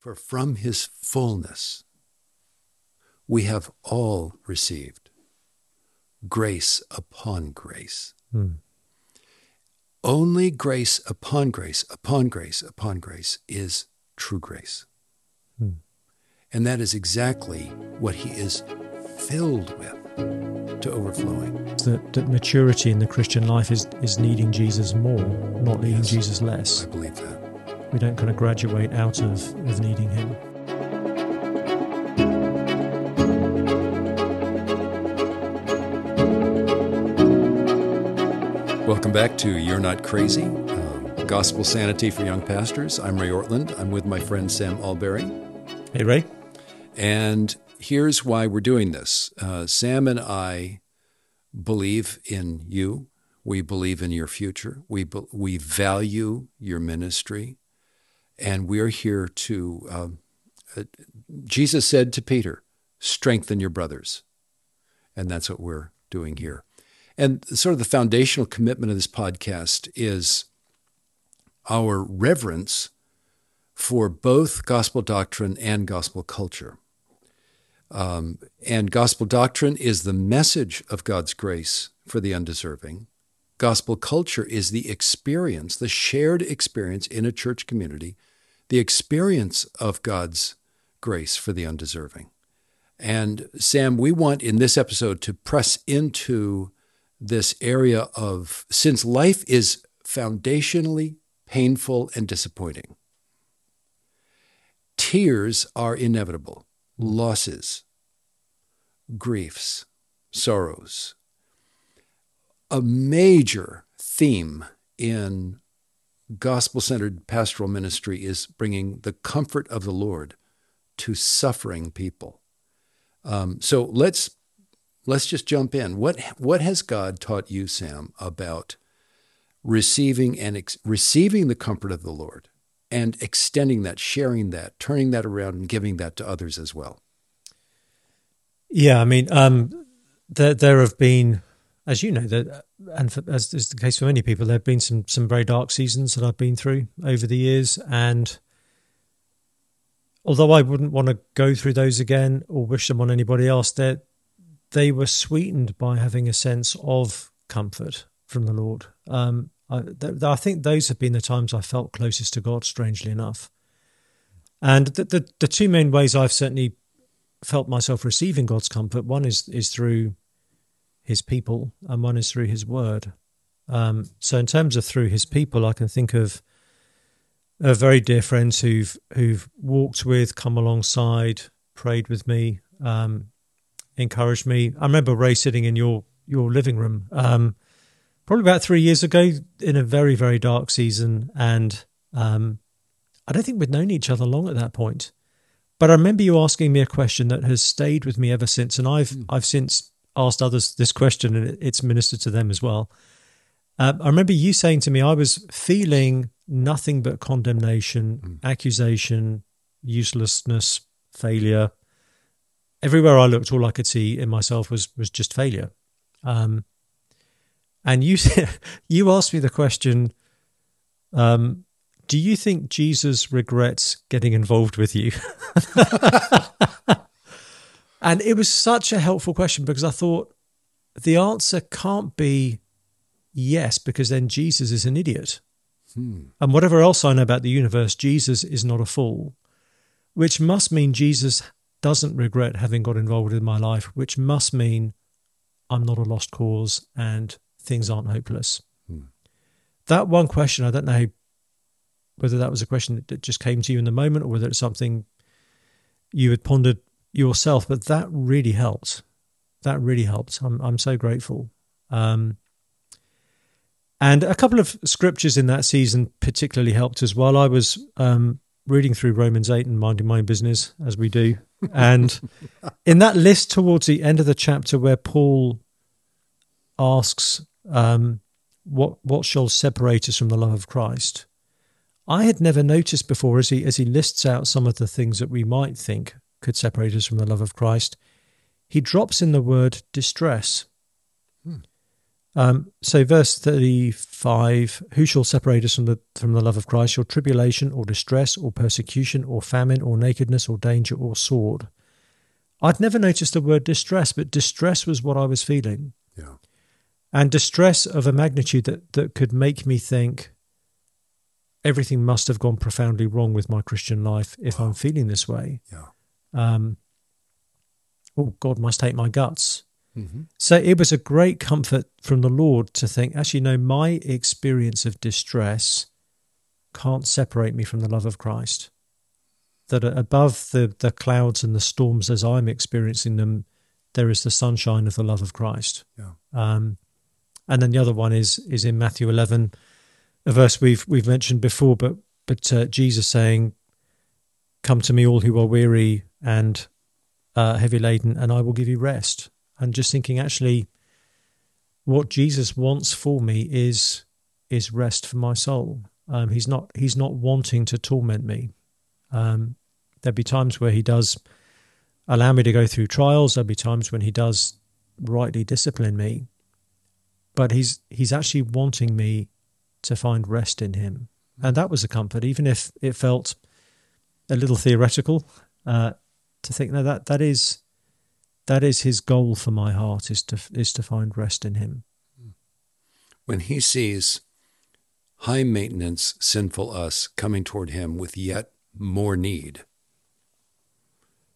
For from his fullness we have all received grace upon grace. Hmm. Only grace upon grace upon grace upon grace is true grace. Hmm. And that is exactly what he is filled with to overflowing. That, that maturity in the Christian life is, is needing Jesus more, not needing Yes. Jesus less. I believe that. We don't kind of graduate out of, of needing Him. Welcome back to You're Not Crazy, um, Gospel Sanity for Young Pastors. I'm Ray Ortlund. I'm with my friend Sam Allberry. Hey, Ray. And here's why we're doing this. Uh, Sam and I believe in you. We believe in your future. We, be- we value your ministry. And we're here to, um, uh, Jesus said to Peter, strengthen your brothers. And that's what we're doing here. And sort of the foundational commitment of this podcast is our reverence for both gospel doctrine and gospel culture. Um, and gospel doctrine is the message of God's grace for the undeserving. Gospel culture is the experience, the shared experience in a church community, the experience of God's grace for the undeserving. And Sam, we want in this episode to press into this area of since life is foundationally painful and disappointing, tears are inevitable, losses, griefs, sorrows. A major theme in gospel centered pastoral ministry is bringing the comfort of the Lord to suffering people. Um, so let's let's just jump in. What what has God taught you, Sam, about receiving and ex- receiving the comfort of the Lord and extending that, sharing that, turning that around, and giving that to others as well? Yeah, I mean, um, there there have been, as you know, that and for, as is the case for many people, there have been some some very dark seasons that I've been through over the years, and although I wouldn't want to go through those again or wish them on anybody else, they they were sweetened by having a sense of comfort from the Lord. Um, I, th- I think those have been the times I felt closest to God, strangely enough. And the, the, the two main ways I've certainly felt myself receiving God's comfort one is is through His people, and one is through His Word. Um, so, in terms of through His people, I can think of uh, very dear friends who've who've walked with, come alongside, prayed with me, um, encouraged me. I remember Ray sitting in your your living room, um, probably about three years ago, in a very very dark season, and um, I don't think we'd known each other long at that point. But I remember you asking me a question that has stayed with me ever since, and I've I've since asked others this question, and it's ministered to them as well. Uh, I remember you saying to me, I was feeling nothing but condemnation, accusation, uselessness, failure. Everywhere I looked, all I could see in myself was was just failure. Um, and you you asked me the question, um, do you think Jesus regrets getting involved with you? and it was such a helpful question because I thought the answer can't be yes, because then Jesus is an idiot. Hmm. And whatever else I know about the universe, Jesus is not a fool, which must mean Jesus doesn't regret having got involved in my life, which must mean I'm not a lost cause and things aren't hopeless. Hmm. That one question, I don't know whether that was a question that just came to you in the moment or whether it's something you had pondered yourself, but that really helped. That really helped. I'm I'm so grateful. Um, and a couple of scriptures in that season particularly helped as well. I was um, reading through Romans 8 and minding my own business, as we do. And in that list towards the end of the chapter where Paul asks, um, what, what shall separate us from the love of Christ? I had never noticed before as he, as he lists out some of the things that we might think could separate us from the love of Christ, he drops in the word distress. Um, so, verse thirty-five: Who shall separate us from the from the love of Christ? Or tribulation, or distress, or persecution, or famine, or nakedness, or danger, or sword? I'd never noticed the word distress, but distress was what I was feeling. Yeah. And distress of a magnitude that, that could make me think everything must have gone profoundly wrong with my Christian life if wow. I'm feeling this way. Yeah. Um, oh, God must hate my guts. Mm-hmm. So it was a great comfort from the Lord to think, actually, no, my experience of distress can't separate me from the love of Christ that above the, the clouds and the storms as I'm experiencing them, there is the sunshine of the love of Christ. Yeah. Um, and then the other one is is in Matthew 11, a verse we've we've mentioned before, but but uh, Jesus saying, "Come to me, all who are weary and uh, heavy laden, and I will give you rest." And just thinking, actually, what Jesus wants for me is is rest for my soul. Um, he's not he's not wanting to torment me. Um, There'll be times where he does allow me to go through trials. There'll be times when he does rightly discipline me. But he's he's actually wanting me to find rest in him. And that was a comfort, even if it felt a little theoretical, uh, to think no, that that is that is his goal for my heart is to is to find rest in him. When he sees high maintenance sinful us coming toward him with yet more need,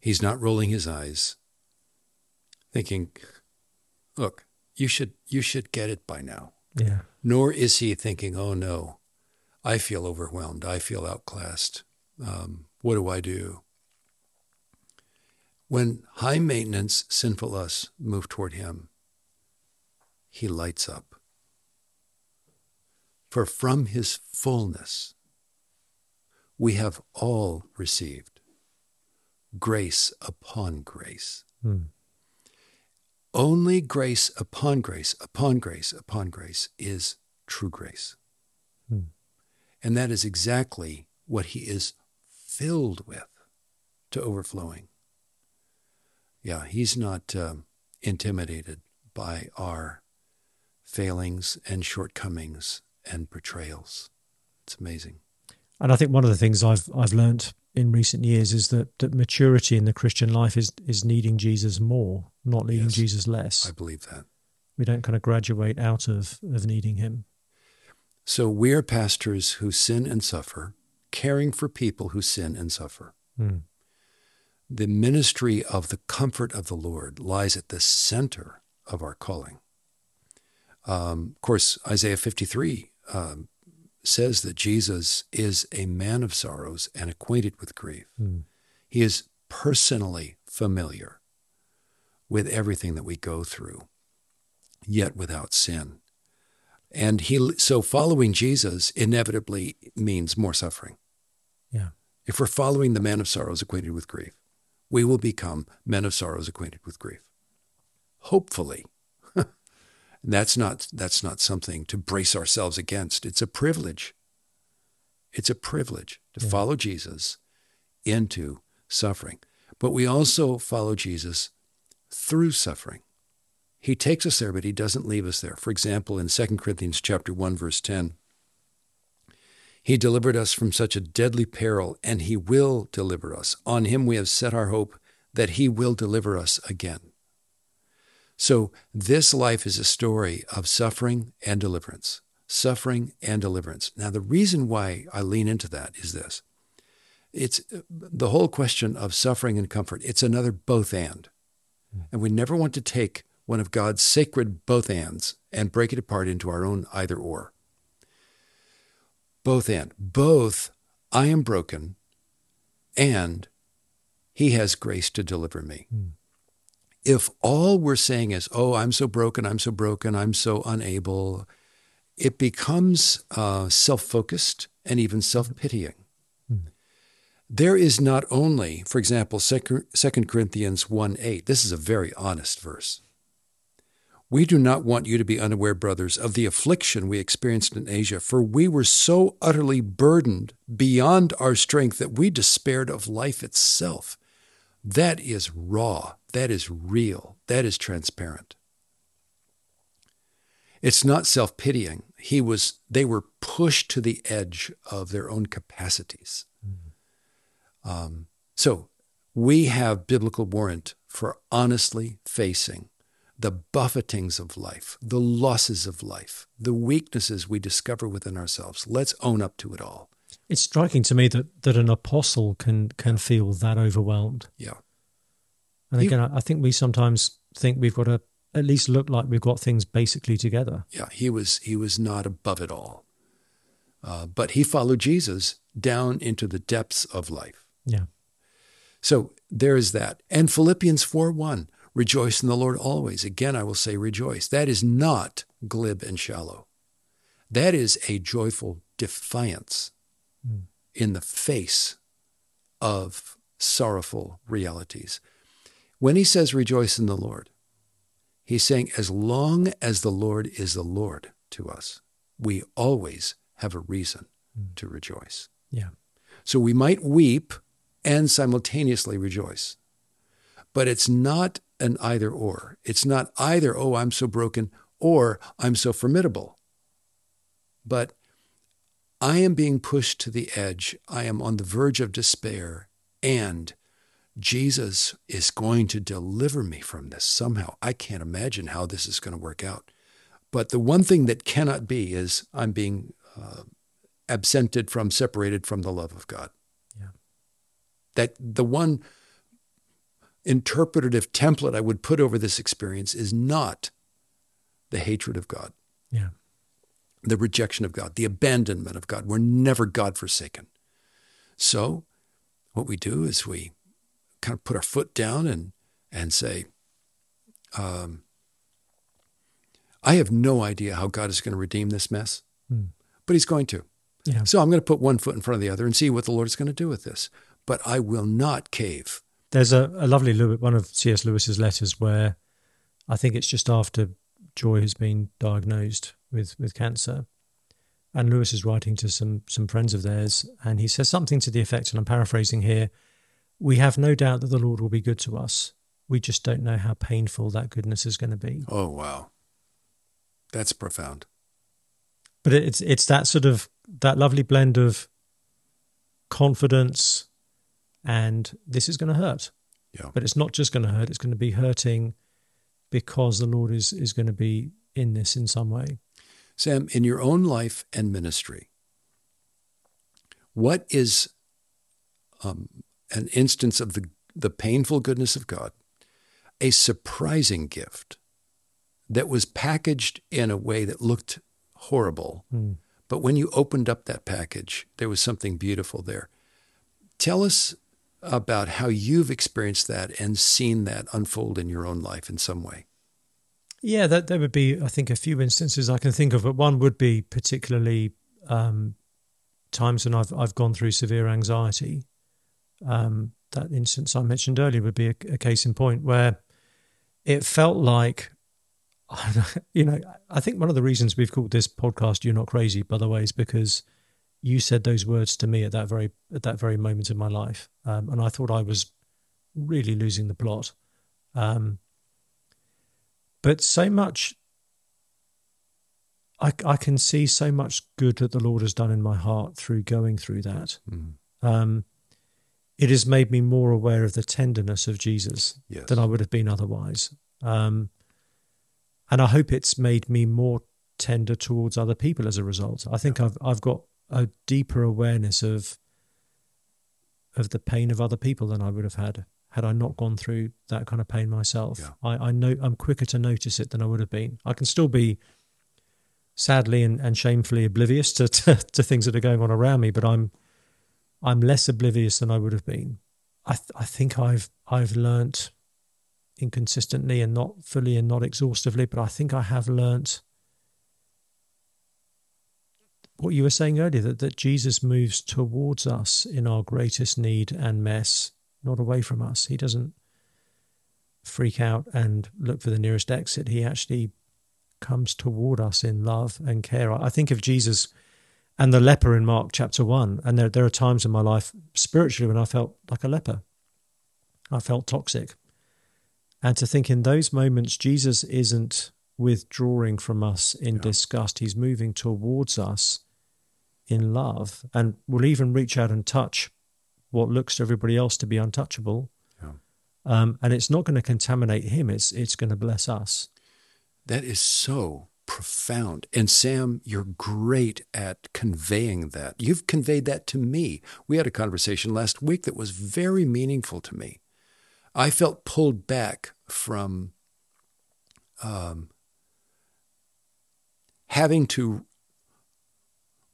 He's not rolling his eyes, thinking, "Look, you should you should get it by now." Yeah. Nor is he thinking, "Oh no, I feel overwhelmed. I feel outclassed. Um, what do I do?" When high maintenance, sinful us move toward him, he lights up. For from his fullness we have all received grace upon grace. Hmm. Only grace upon grace upon grace upon grace is true grace. Hmm. And that is exactly what he is filled with to overflowing. Yeah, he's not um, intimidated by our failings and shortcomings and betrayals. It's amazing. And I think one of the things I've I've learned in recent years is that, that maturity in the Christian life is is needing Jesus more, not needing yes, Jesus less. I believe that. We don't kind of graduate out of, of needing him. So we're pastors who sin and suffer, caring for people who sin and suffer. Mm. The ministry of the comfort of the Lord lies at the center of our calling. Um, of course, Isaiah 53 um, says that Jesus is a man of sorrows and acquainted with grief. Mm. He is personally familiar with everything that we go through, yet without sin. And he so following Jesus inevitably means more suffering. Yeah. If we're following the man of sorrows acquainted with grief, we will become men of sorrows acquainted with grief. Hopefully, that's not that's not something to brace ourselves against. It's a privilege. It's a privilege to yeah. follow Jesus into suffering. But we also follow Jesus through suffering. He takes us there, but he doesn't leave us there. For example, in 2 Corinthians chapter 1, verse 10, he delivered us from such a deadly peril, and he will deliver us. On him we have set our hope that he will deliver us again. So, this life is a story of suffering and deliverance, suffering and deliverance. Now, the reason why I lean into that is this it's the whole question of suffering and comfort, it's another both and. And we never want to take one of God's sacred both ands and break it apart into our own either or. Both and. Both, I am broken, and He has grace to deliver me. Mm if all we're saying is, oh, I'm so broken, I'm so broken, I'm so unable, it becomes uh, self focused and even self pitying. Mm. There is not only, for example, 2 Corinthians 1 8, this is a very honest verse. We do not want you to be unaware, brothers, of the affliction we experienced in Asia, for we were so utterly burdened beyond our strength that we despaired of life itself. That is raw. That is real. That is transparent. It's not self pitying. He was. They were pushed to the edge of their own capacities. Um, so we have biblical warrant for honestly facing the buffetings of life, the losses of life, the weaknesses we discover within ourselves. Let's own up to it all. It's striking to me that, that an apostle can can feel that overwhelmed. Yeah. And again, I, I think we sometimes think we've got to at least look like we've got things basically together. Yeah, he was he was not above it all, uh, but he followed Jesus down into the depths of life. Yeah. So there is that, and Philippians four one, rejoice in the Lord always. Again, I will say rejoice. That is not glib and shallow. That is a joyful defiance Mm. in the face of sorrowful realities. When he says rejoice in the Lord, he's saying as long as the Lord is the Lord to us, we always have a reason to rejoice. Yeah. So we might weep and simultaneously rejoice. But it's not an either or. It's not either, oh, I'm so broken, or I'm so formidable. But I am being pushed to the edge. I am on the verge of despair. And Jesus is going to deliver me from this somehow. I can't imagine how this is going to work out. But the one thing that cannot be is I'm being uh, absented from, separated from the love of God. Yeah. That the one interpretative template I would put over this experience is not the hatred of God, Yeah. the rejection of God, the abandonment of God. We're never God forsaken. So, what we do is we kind of put our foot down and and say, um, I have no idea how God is going to redeem this mess, Mm. but He's going to. Yeah. So I'm going to put one foot in front of the other and see what the Lord is going to do with this. But I will not cave. There's a, a lovely one of C.S. Lewis's letters where I think it's just after Joy has been diagnosed with, with cancer. And Lewis is writing to some some friends of theirs, and he says something to the effect, and I'm paraphrasing here: "We have no doubt that the Lord will be good to us. We just don't know how painful that goodness is going to be." Oh, wow. That's profound. But it's it's that sort of that lovely blend of confidence and this is going to hurt. Yeah. But it's not just going to hurt; it's going to be hurting because the Lord is is going to be in this in some way. Sam, in your own life and ministry, what is um, an instance of the, the painful goodness of God, a surprising gift that was packaged in a way that looked horrible, Mm. but when you opened up that package, there was something beautiful there. Tell us about how you've experienced that and seen that unfold in your own life in some way. Yeah, that there would be, I think, a few instances I can think of, but one would be particularly um, times when I've I've gone through severe anxiety. Um, that instance I mentioned earlier would be a, a case in point where it felt like, you know, I think one of the reasons we've called this podcast "You're Not Crazy," by the way, is because you said those words to me at that very at that very moment in my life, um, and I thought I was really losing the plot. Um, but so much I, I can see so much good that the Lord has done in my heart through going through that. Mm. Um, it has made me more aware of the tenderness of Jesus Yes. than I would have been otherwise. Um, and I hope it's made me more tender towards other people as a result. I think I've I've got a deeper awareness of of the pain of other people than I would have had had I not gone through that kind of pain myself. Yeah. I, I know I'm quicker to notice it than I would have been. I can still be sadly and, and shamefully oblivious to, to, to things that are going on around me, but I'm I'm less oblivious than I would have been. I th- I think I've I've learnt inconsistently and not fully and not exhaustively, but I think I have learnt what you were saying earlier that, that Jesus moves towards us in our greatest need and mess, not away from us. He doesn't freak out and look for the nearest exit. He actually comes toward us in love and care. I think of Jesus and the leper in Mark chapter one, and there there are times in my life spiritually when I felt like a leper. I felt toxic. And to think in those moments Jesus isn't withdrawing from us in Yeah. disgust. He's moving towards us in love and will even reach out and touch what looks to everybody else to be untouchable. Yeah. Um, and it's not going to contaminate him. It's it's going to bless us. That is so profound. And Sam, you're great at conveying that. You've conveyed that to me. We had a conversation last week that was very meaningful to me. I felt pulled back from um, having to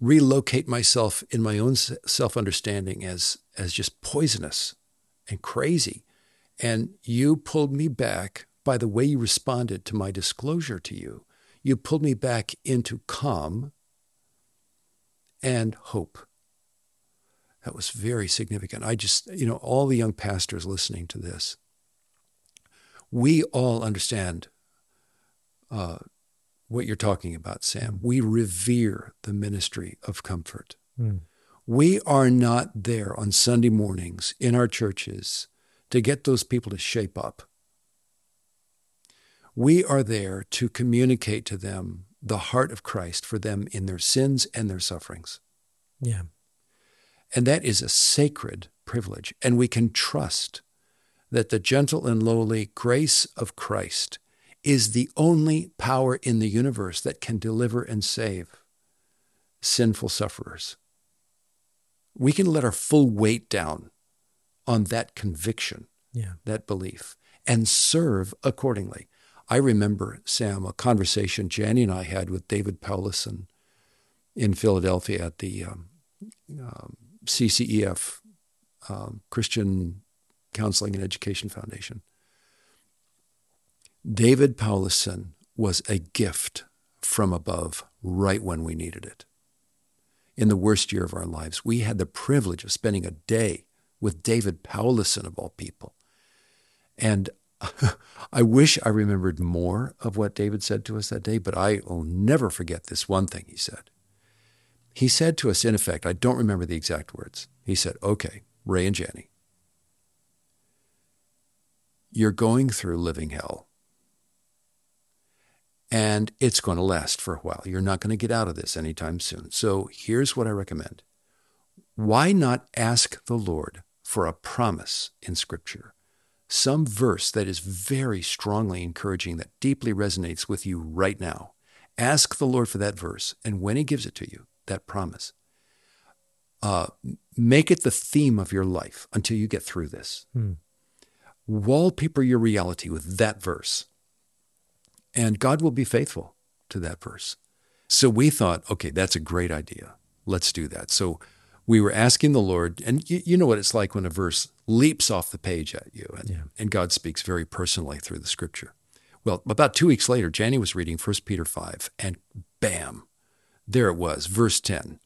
relocate myself in my own self understanding as, as just poisonous and crazy. And you pulled me back by the way you responded to my disclosure to you. You pulled me back into calm and hope. That was very significant. I just, you know, all the young pastors listening to this, we all understand uh, what you're talking about, Sam. We revere the ministry of comfort. Mm. We are not there on Sunday mornings in our churches to get those people to shape up. We are there to communicate to them the heart of Christ for them in their sins and their sufferings. Yeah. And that is a sacred privilege. And we can trust that the gentle and lowly grace of Christ is the only power in the universe that can deliver and save sinful sufferers. We can let our full weight down on that conviction, Yeah. that belief, and serve accordingly. I remember, Sam, a conversation Jenny and I had with David Powlison in Philadelphia at the um, um, CCEF, um, Christian Counseling and Education Foundation. David Powlison was a gift from above right when we needed it. In the worst year of our lives, we had the privilege of spending a day with David Powlison, of all people. And I wish I remembered more of what David said to us that day, but I will never forget this one thing he said. He said to us, in effect, I don't remember the exact words. He said, Okay, Ray and Jenny, you're going through living hell. And it's going to last for a while. You're not going to get out of this anytime soon. So here's what I recommend. Why not ask the Lord for a promise in Scripture? Some verse that is very strongly encouraging, that deeply resonates with you right now. Ask the Lord for that verse. And when He gives it to you, that promise, uh, make it the theme of your life until you get through this. Hmm. Wallpaper your reality with that verse and God will be faithful to that verse. So we thought, okay, that's a great idea. Let's do that. So we were asking the Lord, and you, you know what it's like when a verse leaps off the page at you, and, Yeah. and God speaks very personally through the scripture. Well, about two weeks later, Jani was reading 1 Peter 5, and bam, there it was, verse 10,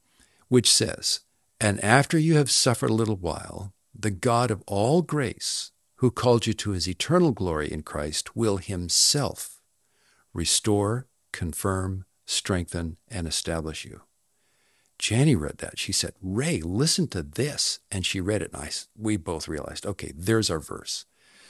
which says, And after you have suffered a little while, the God of all grace, who called you to his eternal glory in Christ, will himself restore, confirm, strengthen, and establish you. Jani read that. She said, Ray, listen to this. And she read it, and I, we both realized, okay, there's our verse.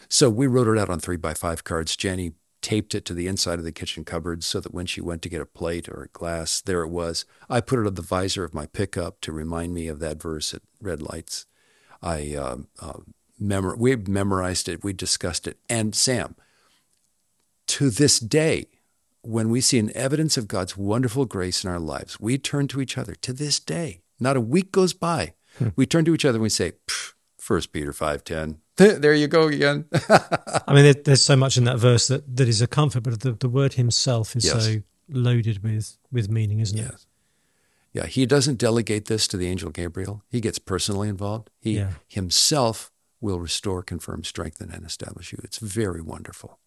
So we wrote it out on three by five cards. Jani taped it to the inside of the kitchen cupboard so that when she went to get a plate or a glass, there it was. I put it on the visor of my pickup to remind me of that verse at red lights. I uh, uh, memor- we memorized it, we discussed it. And Sam, to this day, when we see an evidence of God's wonderful grace in our lives, we turn to each other. To this day, not a week goes by, we turn to each other and we say, First Peter five ten. There you go again. I mean, there, there's so much in that verse that, that is a comfort, but the, the word himself is Yes. so loaded with, with meaning, isn't it? yes. Yeah, he doesn't delegate this to the angel Gabriel. He gets personally involved. He Yeah. himself will restore, confirm, strengthen, and establish you. It's very wonderful.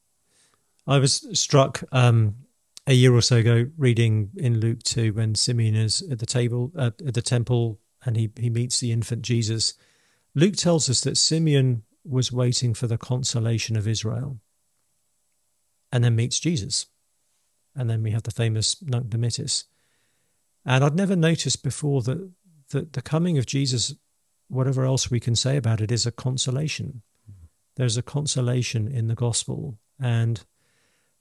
I was struck um, a year or so ago reading in Luke 2 when Simeon is at the table uh, at the temple and he, he meets the infant Jesus. Luke tells us that Simeon was waiting for the consolation of Israel and then meets Jesus. And then we have the famous Nunc Dimittis. And I'd never noticed before that, that the coming of Jesus, whatever else we can say about it, is a consolation. There's a consolation in the gospel. And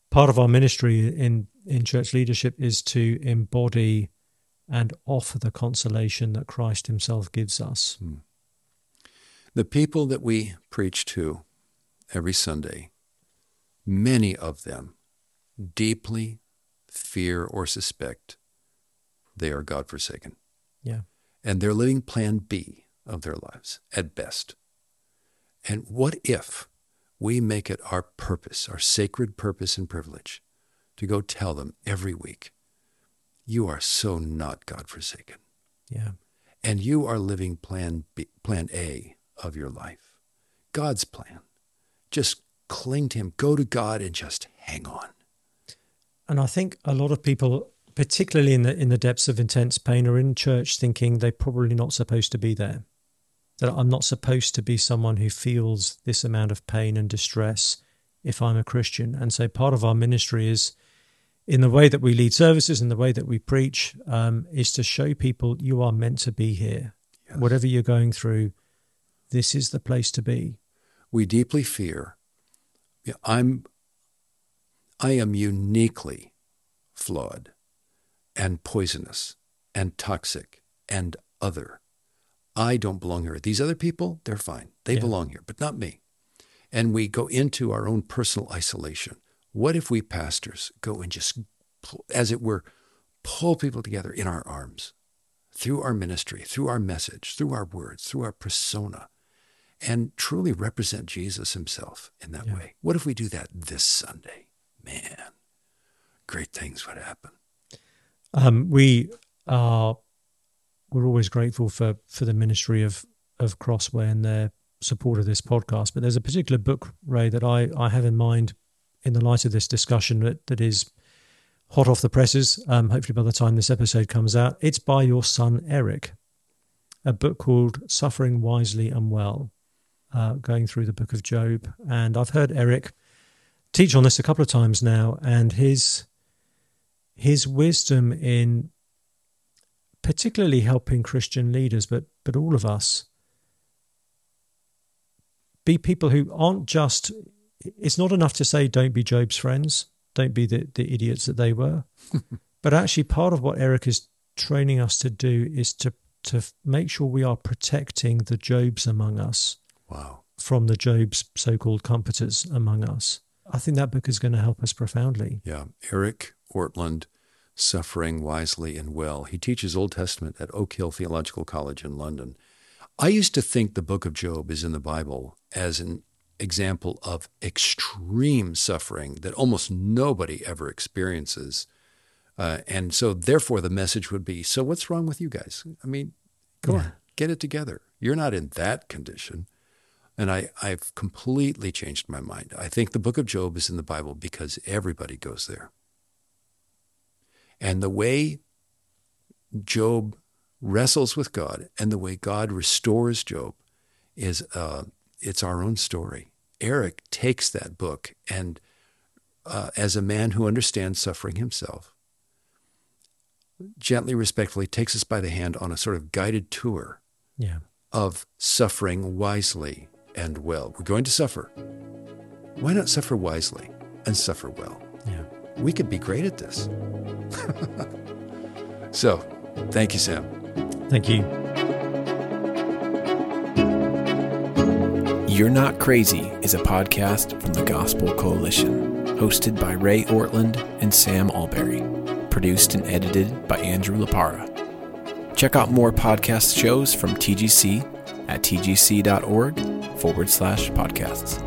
part of our ministry in in church leadership is to embody and offer the consolation that Christ Himself gives us. Hmm. The people that we preach to every Sunday, many of them deeply fear or suspect they are God forsaken. Yeah. And they're living plan B of their lives at best. And what if we make it our purpose, our sacred purpose and privilege, to go tell them every week, you are so not God forsaken. Yeah. And you are living plan B, plan A of your life. God's plan. Just cling to him, go to God and just hang on. And I think a lot of people, particularly in the in the depths of intense pain, are in church thinking they're probably not supposed to be there. That I'm not supposed to be someone who feels this amount of pain and distress if I'm a Christian. And so part of our ministry is in the way that we lead services and the way that we preach um, is to show people you are meant to be here. Yes. Whatever you're going through, this is the place to be. We deeply fear. I'm I am uniquely flawed and poisonous and toxic and other. I don't belong here. These other people, they're fine. They yeah. belong here, but not me. And we go into our own personal isolation. What if we pastors go and just, as it were, pull people together in our arms through our ministry, through our message, through our words, through our persona, and truly represent Jesus himself in that yeah. way? What if we do that this Sunday? man, great things would happen. Um, we are we're always grateful for for the ministry of of Crossway and their support of this podcast. But there's a particular book, Ray, that I I have in mind in the light of this discussion that, that is hot off the presses. Um, hopefully, by the time this episode comes out, it's by your son Eric. A book called "Suffering Wisely and Well," uh, going through the book of Job. And I've heard Eric teach on this a couple of times now, and his his wisdom in particularly helping Christian leaders, but but all of us be people who aren't just. It's not enough to say don't be Job's friends, don't be the, the idiots that they were, but actually part of what Eric is training us to do is to to make sure we are protecting the Jobs among us. Wow. From the Job's so-called comforters among us. I think that book is going to help us profoundly. Yeah. Eric Ortlund, Suffering Wisely and Well. He teaches Old Testament at Oak Hill Theological College in London. I used to think the book of Job is in the Bible as an example of extreme suffering that almost nobody ever experiences. Uh, and so, therefore, the message would be so, what's wrong with you guys? I mean, come yeah. on, get it together. You're not in that condition. And I, I've completely changed my mind. I think the book of Job is in the Bible because everybody goes there. And the way Job wrestles with God and the way God restores Job is uh, it's our own story. Eric takes that book and, uh, as a man who understands suffering himself, gently, respectfully takes us by the hand on a sort of guided tour yeah. of suffering wisely and well. We're going to suffer. Why not suffer wisely and suffer well? Yeah. We could be great at this. so, thank you, Sam. Thank you. You're Not Crazy is a podcast from the Gospel Coalition, hosted by Ray Ortlund and Sam Allberry, produced and edited by Andrew Lapara. Check out more podcast shows from TGC at tgc.org forward slash podcasts.